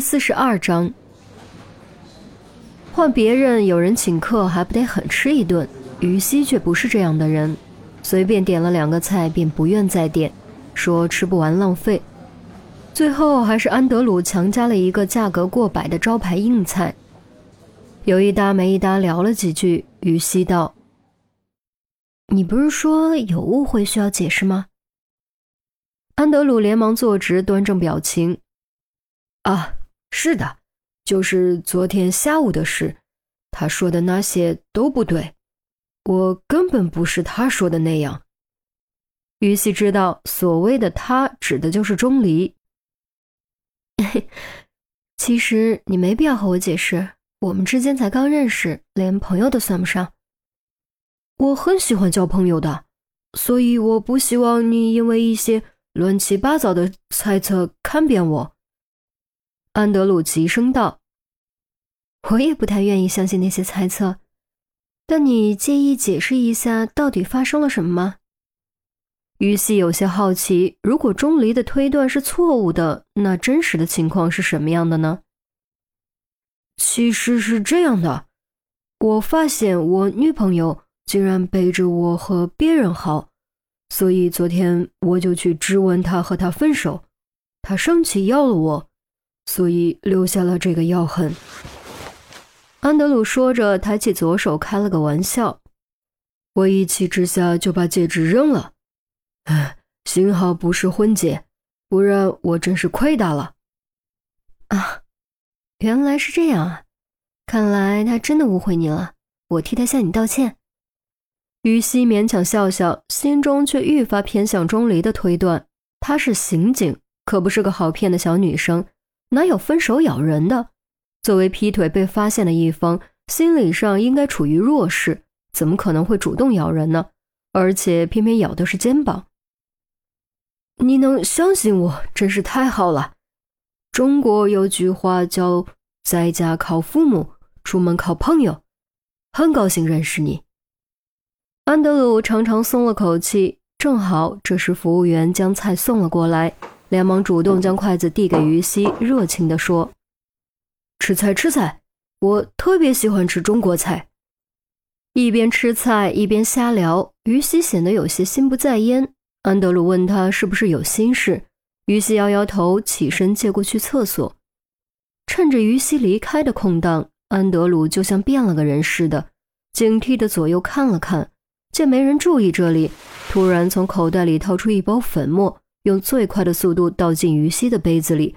四十二章，换别人有人请客还不得狠吃一顿，于西却不是这样的人，随便点了两个菜便不愿再点，说吃不完浪费。最后还是安德鲁强加了一个价格过百的招牌硬菜。有一搭没一搭聊了几句，于西道：“你不是说有误会需要解释吗？”安德鲁连忙坐直，端正表情。啊，是的，就是昨天下午的事。他说的那些都不对，我根本不是他说的那样。于西知道，所谓的“他”指的就是钟离。其实你没必要和我解释，我们之间才刚认识，连朋友都算不上。我很喜欢交朋友的，所以我不希望你因为一些乱七八糟的猜测看扁我。安德鲁急声道：“我也不太愿意相信那些猜测，但你介意解释一下到底发生了什么吗？”于西有些好奇，如果钟离的推断是错误的，那真实的情况是什么样的呢？其实是这样的，我发现我女朋友竟然背着我和别人好，所以昨天我就去质问她和她分手，她生气要了我。所以留下了这个药痕。安德鲁说着，抬起左手开了个玩笑。我一气之下就把戒指扔了。唉，幸好不是婚戒，不然我真是亏大了。啊，原来是这样啊！看来他真的误会你了，我替他向你道歉。于西勉强笑笑，心中却愈发偏向钟离的推断。她是刑警，可不是个好骗的小女生。哪有分手咬人的？作为劈腿被发现的一方，心理上应该处于弱势，怎么可能会主动咬人呢？而且偏偏咬的是肩膀。你能相信我，真是太好了。中国有句话叫“在家靠父母，出门靠朋友”。很高兴认识你。安德鲁长长松了口气。正好这时服务员将菜送了过来。连忙主动将筷子递给于西，热情地说：“吃菜，吃菜，我特别喜欢吃中国菜。”一边吃菜一边瞎聊，于西显得有些心不在焉。安德鲁问他是不是有心事，于西摇摇头，起身借过去厕所。趁着于西离开的空档，安德鲁就像变了个人似的，警惕地左右看了看，见没人注意这里，突然从口袋里掏出一包粉末。用最快的速度倒进于西的杯子里，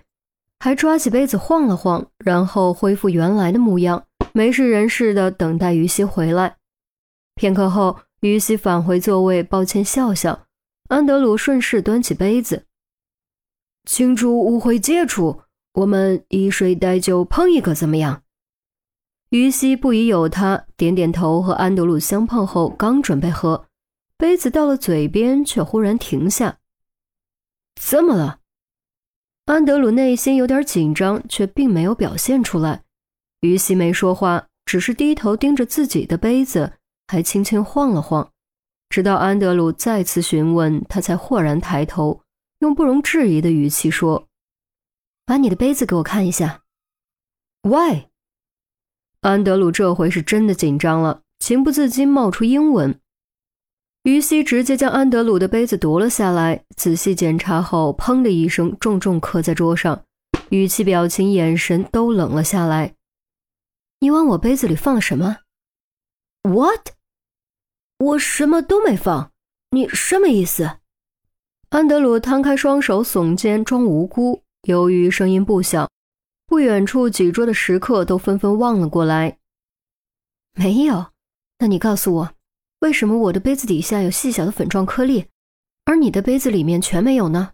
还抓起杯子晃了晃，然后恢复原来的模样，没事人似的等待于西回来。片刻后，于西返回座位，抱歉笑笑。安德鲁顺势端起杯子，庆祝误会解除，我们以水代酒，碰一个怎么样？于西不疑有他，点点头，和安德鲁相碰后，刚准备喝，杯子到了嘴边，却忽然停下。怎么了？安德鲁内心有点紧张，却并没有表现出来。于西没说话，只是低头盯着自己的杯子，还轻轻晃了晃。直到安德鲁再次询问，他才豁然抬头，用不容置疑的语气说：“把你的杯子给我看一下。” Why？安德鲁这回是真的紧张了，情不自禁冒出英文。于西直接将安德鲁的杯子夺了下来，仔细检查后，砰的一声，重重磕在桌上，语气、表情、眼神都冷了下来。你往我杯子里放了什么？What？我什么都没放，你什么意思？安德鲁摊开双手，耸肩装无辜。由于声音不小，不远处几桌的食客都纷纷望了过来。没有？那你告诉我。为什么我的杯子底下有细小的粉状颗粒，而你的杯子里面全没有呢？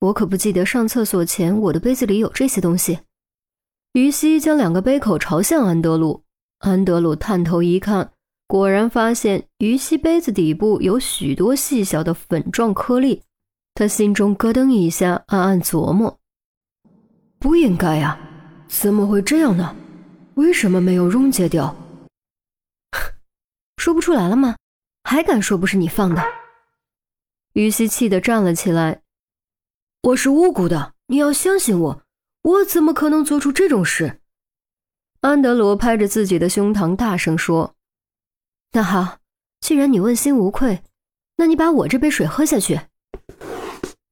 我可不记得上厕所前我的杯子里有这些东西。于西将两个杯口朝向安德鲁，安德鲁探头一看，果然发现于西杯子底部有许多细小的粉状颗粒，他心中咯噔一下，暗暗琢磨：不应该啊，怎么会这样呢？为什么没有溶解掉？说不出来了吗？还敢说不是你放的？于西气得站了起来。我是无辜的，你要相信我，我怎么可能做出这种事？安德鲁拍着自己的胸膛，大声说：“那好，既然你问心无愧，那你把我这杯水喝下去。”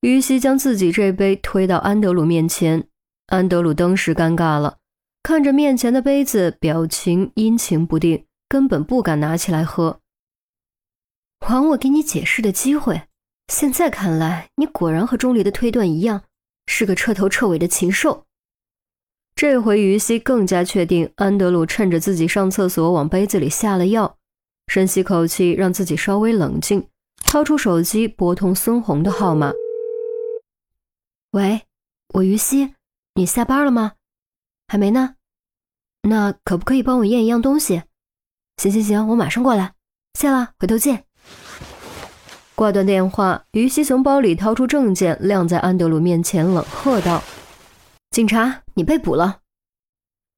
于西将自己这杯推到安德鲁面前，安德鲁登时尴尬了，看着面前的杯子，表情阴晴不定，根本不敢拿起来喝。还我给你解释的机会。现在看来，你果然和钟离的推断一样，是个彻头彻尾的禽兽。这回于西更加确定，安德鲁趁着自己上厕所往杯子里下了药。深吸口气，让自己稍微冷静，掏出手机拨通孙红的号码。喂，我于西，你下班了吗？还没呢。那可不可以帮我验一样东西？行行行，我马上过来。谢了，回头见。挂断电话，于西从包里掏出证件，晾在安德鲁面前，冷喝道：“警察，你被捕了。”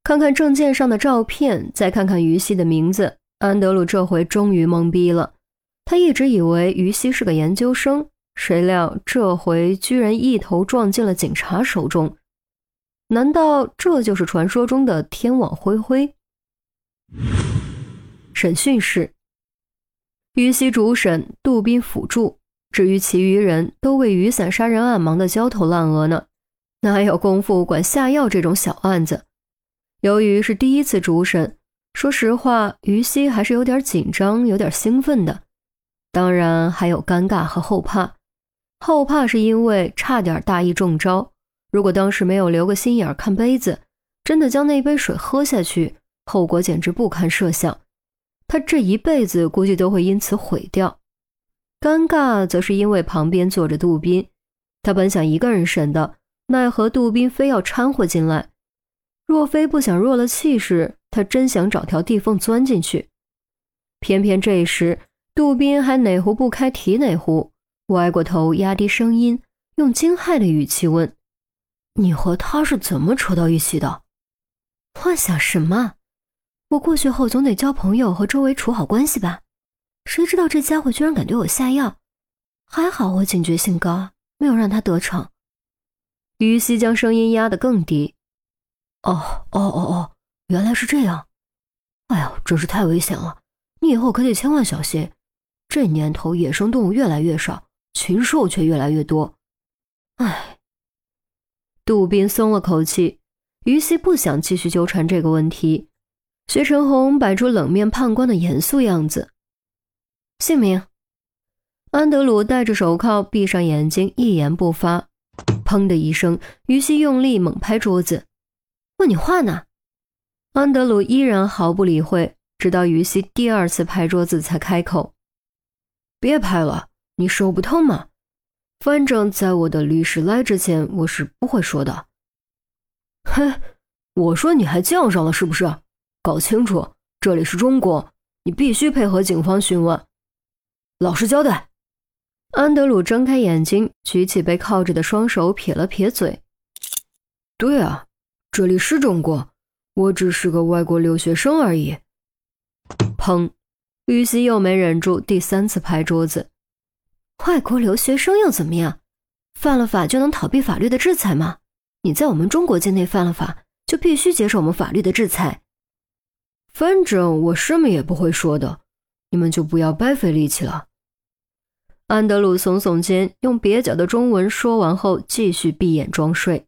看看证件上的照片，再看看于西的名字，安德鲁这回终于懵逼了。他一直以为于西是个研究生，谁料这回居然一头撞进了警察手中。难道这就是传说中的天网恢恢？审讯室。于西主审，杜宾辅助。至于其余人都为雨伞杀人案忙得焦头烂额呢，哪有功夫管下药这种小案子？由于是第一次主审，说实话，于西还是有点紧张，有点兴奋的。当然还有尴尬和后怕。后怕是因为差点大意中招，如果当时没有留个心眼看杯子，真的将那杯水喝下去，后果简直不堪设想。他这一辈子估计都会因此毁掉。尴尬则是因为旁边坐着杜宾，他本想一个人审的，奈何杜宾非要掺和进来。若非不想弱了气势，他真想找条地缝钻进去。偏偏这时，杜宾还哪壶不开提哪壶，歪过头，压低声音，用惊骇的语气问：“你和他是怎么扯到一起的？幻想什么？”我过去后总得交朋友和周围处好关系吧，谁知道这家伙居然敢对我下药，还好我警觉性高，没有让他得逞。于西将声音压得更低。哦哦哦哦，原来是这样。哎呀，真是太危险了，你以后可得千万小心。这年头野生动物越来越少，禽兽却越来越多。哎，杜宾松了口气。于西不想继续纠缠这个问题。薛成红摆出冷面判官的严肃样子。姓名：安德鲁戴着手铐，闭上眼睛，一言不发。砰的一声，于西用力猛拍桌子：“问你话呢！”安德鲁依然毫不理会，直到于西第二次拍桌子才开口：“别拍了，你手不痛吗？反正在我的律师来之前，我是不会说的。”“哼，我说你还犟上了是不是？”搞清楚，这里是中国，你必须配合警方询问，老实交代。安德鲁睁开眼睛，举起被铐着的双手，撇了撇嘴：“对啊，这里是中国，我只是个外国留学生而已。”砰！于西又没忍住，第三次拍桌子：“外国留学生又怎么样？犯了法就能逃避法律的制裁吗？你在我们中国境内犯了法，就必须接受我们法律的制裁。”反正我什么也不会说的，你们就不要白费力气了。安德鲁耸耸肩，用蹩脚的中文说完后，继续闭眼装睡。